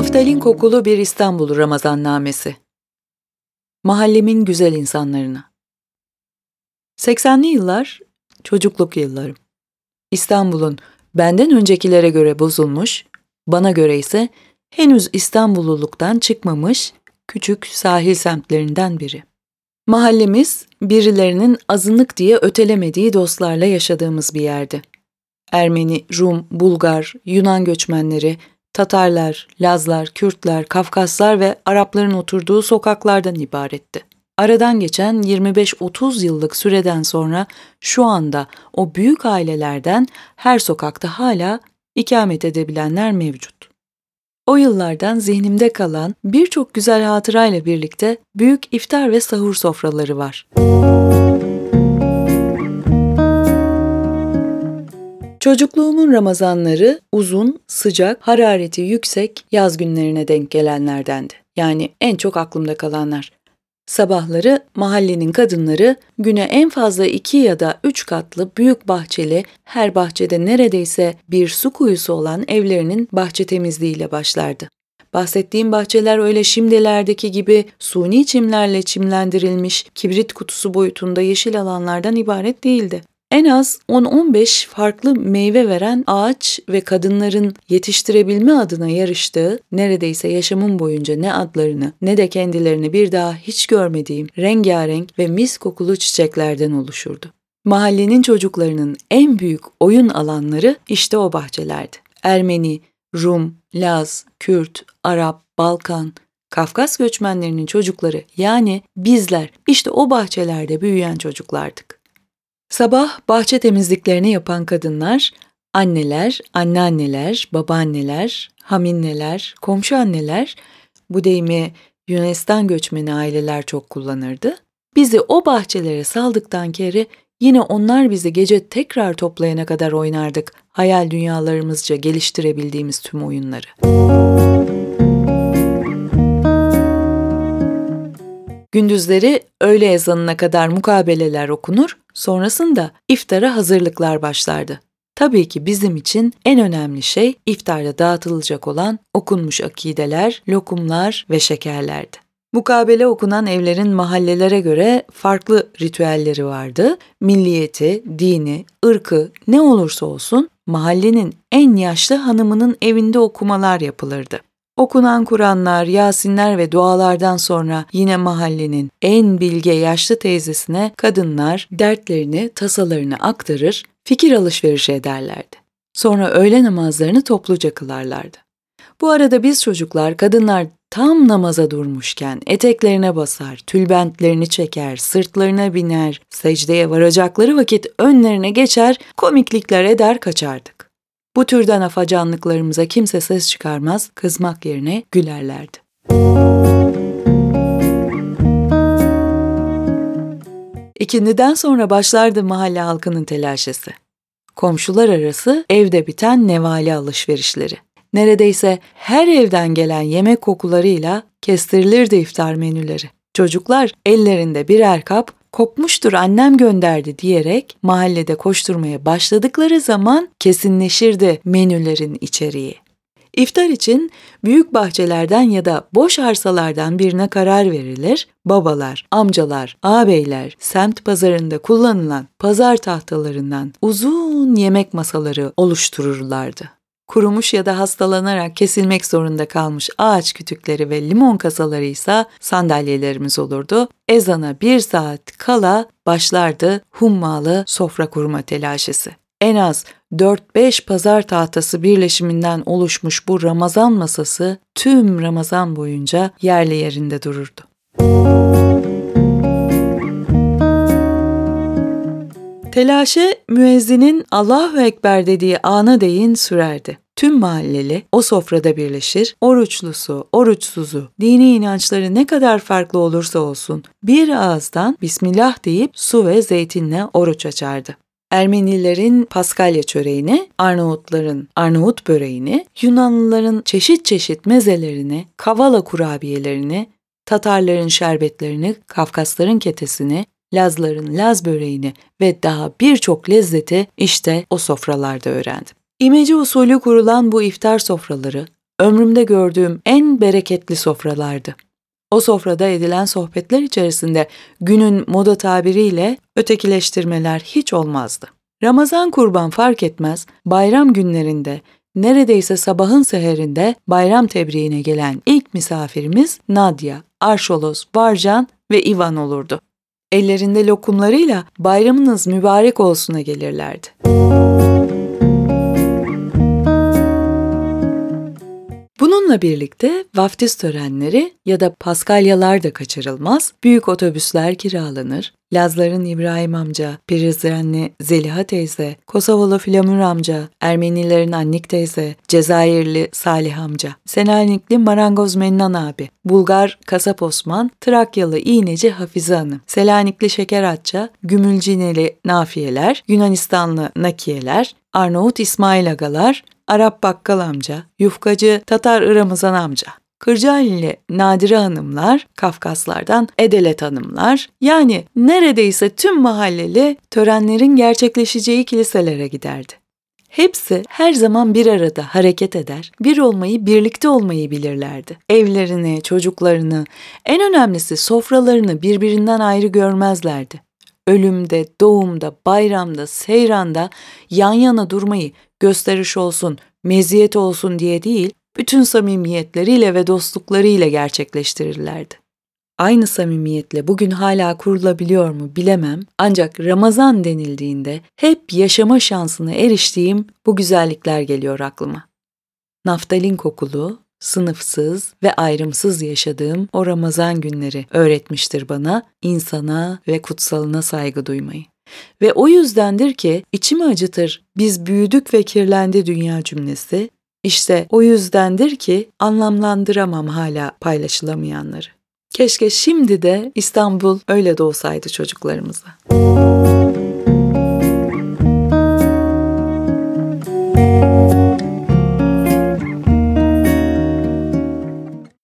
Naftalin kokulu bir İstanbul Ramazannamesi. Mahallemin güzel insanlarına. 80'li yıllar çocukluk yıllarım. İstanbul'un benden öncekilere göre bozulmuş, bana göre ise henüz İstanbulluluktan çıkmamış küçük sahil semtlerinden biri. Mahallemiz birilerinin azınlık diye ötelemediği dostlarla yaşadığımız bir yerdi. Ermeni, Rum, Bulgar, Yunan göçmenleri, Tatarlar, Lazlar, Kürtler, Kafkaslar ve Arapların oturduğu sokaklardan ibaretti. Aradan geçen 25-30 yıllık süreden sonra şu anda o büyük ailelerden her sokakta hala ikamet edebilenler mevcut. O yıllardan zihnimde kalan birçok güzel hatırayla birlikte büyük iftar ve sahur sofraları var. Çocukluğumun Ramazanları uzun, sıcak, harareti yüksek yaz günlerine denk gelenlerdendi. Yani en çok aklımda kalanlar. Sabahları mahallenin kadınları güne en fazla iki ya da üç katlı büyük bahçeli, her bahçede neredeyse bir su kuyusu olan evlerinin bahçe temizliğiyle başlardı. Bahsettiğim bahçeler öyle şimdilerdeki gibi suni çimlerle çimlendirilmiş kibrit kutusu boyutunda yeşil alanlardan ibaret değildi en az 10-15 farklı meyve veren ağaç ve kadınların yetiştirebilme adına yarıştığı neredeyse yaşamım boyunca ne adlarını ne de kendilerini bir daha hiç görmediğim rengarenk ve mis kokulu çiçeklerden oluşurdu. Mahallenin çocuklarının en büyük oyun alanları işte o bahçelerdi. Ermeni, Rum, Laz, Kürt, Arap, Balkan, Kafkas göçmenlerinin çocukları yani bizler işte o bahçelerde büyüyen çocuklardık. Sabah bahçe temizliklerini yapan kadınlar, anneler, anneanneler, babaanneler, haminneler, komşu anneler, bu deyimi Yunanistan göçmeni aileler çok kullanırdı. Bizi o bahçelere saldıktan kere yine onlar bizi gece tekrar toplayana kadar oynardık hayal dünyalarımızca geliştirebildiğimiz tüm oyunları. Gündüzleri öğle ezanına kadar mukabeleler okunur, sonrasında iftara hazırlıklar başlardı. Tabii ki bizim için en önemli şey iftarda dağıtılacak olan okunmuş akideler, lokumlar ve şekerlerdi. Mukabele okunan evlerin mahallelere göre farklı ritüelleri vardı. Milliyeti, dini, ırkı ne olursa olsun mahallenin en yaşlı hanımının evinde okumalar yapılırdı. Okunan Kur'anlar, Yasinler ve dualardan sonra yine mahallenin en bilge yaşlı teyzesine kadınlar dertlerini, tasalarını aktarır, fikir alışverişi ederlerdi. Sonra öğle namazlarını topluca kılarlardı. Bu arada biz çocuklar kadınlar tam namaza durmuşken eteklerine basar, tülbentlerini çeker, sırtlarına biner, secdeye varacakları vakit önlerine geçer, komiklikler eder kaçardık. Bu türden afacanlıklarımıza kimse ses çıkarmaz, kızmak yerine gülerlerdi. İkindiden sonra başlardı mahalle halkının telaşesi. Komşular arası evde biten nevali alışverişleri. Neredeyse her evden gelen yemek kokularıyla kestirilirdi iftar menüleri. Çocuklar ellerinde birer kap kopmuştur annem gönderdi diyerek mahallede koşturmaya başladıkları zaman kesinleşirdi menülerin içeriği. İftar için büyük bahçelerden ya da boş arsalardan birine karar verilir, babalar, amcalar, ağabeyler semt pazarında kullanılan pazar tahtalarından uzun yemek masaları oluştururlardı kurumuş ya da hastalanarak kesilmek zorunda kalmış ağaç kütükleri ve limon kasaları ise sandalyelerimiz olurdu. Ezana bir saat kala başlardı hummalı sofra kurma telaşesi. En az 4-5 pazar tahtası birleşiminden oluşmuş bu Ramazan masası tüm Ramazan boyunca yerli yerinde dururdu. Telaşe müezzinin Allahu Ekber dediği ana değin sürerdi. Tüm mahalleli o sofrada birleşir, oruçlusu, oruçsuzu, dini inançları ne kadar farklı olursa olsun bir ağızdan Bismillah deyip su ve zeytinle oruç açardı. Ermenilerin Paskalya çöreğini, Arnavutların Arnavut böreğini, Yunanlıların çeşit çeşit mezelerini, kavala kurabiyelerini, Tatarların şerbetlerini, Kafkasların ketesini, Lazların Laz böreğini ve daha birçok lezzeti işte o sofralarda öğrendim. İmece usulü kurulan bu iftar sofraları ömrümde gördüğüm en bereketli sofralardı. O sofrada edilen sohbetler içerisinde günün moda tabiriyle ötekileştirmeler hiç olmazdı. Ramazan kurban fark etmez, bayram günlerinde neredeyse sabahın seherinde bayram tebriğine gelen ilk misafirimiz Nadia, Arşolos, Varcan ve Ivan olurdu. Ellerinde lokumlarıyla bayramınız mübarek olsuna gelirlerdi. Bununla birlikte vaftiz törenleri ya da paskalyalar da kaçırılmaz, büyük otobüsler kiralanır, Lazların İbrahim amca, Prizrenli Zeliha teyze, Kosovalı Flamur amca, Ermenilerin Annik teyze, Cezayirli Salih amca, Selanikli Marangoz Mennan abi, Bulgar Kasap Osman, Trakyalı İğneci Hafize Hanım, Selanikli Şeker Atça, Gümülcineli Nafiyeler, Yunanistanlı Nakiyeler, Arnavut İsmail Agalar, Arap Bakkal amca, Yufkacı Tatar Iramızan amca, Kırcaali'li Nadire Hanımlar, Kafkaslardan Edelet Hanımlar, yani neredeyse tüm mahalleli törenlerin gerçekleşeceği kiliselere giderdi. Hepsi her zaman bir arada hareket eder, bir olmayı, birlikte olmayı bilirlerdi. Evlerini, çocuklarını, en önemlisi sofralarını birbirinden ayrı görmezlerdi. Ölümde, doğumda, bayramda, seyranda yan yana durmayı gösteriş olsun, meziyet olsun diye değil, bütün samimiyetleriyle ve dostluklarıyla gerçekleştirirlerdi. Aynı samimiyetle bugün hala kurulabiliyor mu bilemem ancak Ramazan denildiğinde hep yaşama şansına eriştiğim bu güzellikler geliyor aklıma. Naftalin kokulu, sınıfsız ve ayrımsız yaşadığım o Ramazan günleri öğretmiştir bana insana ve kutsalına saygı duymayı. Ve o yüzdendir ki içimi acıtır biz büyüdük ve kirlendi dünya cümlesi. İşte o yüzdendir ki anlamlandıramam hala paylaşılamayanları. Keşke şimdi de İstanbul öyle doğsaydı çocuklarımıza.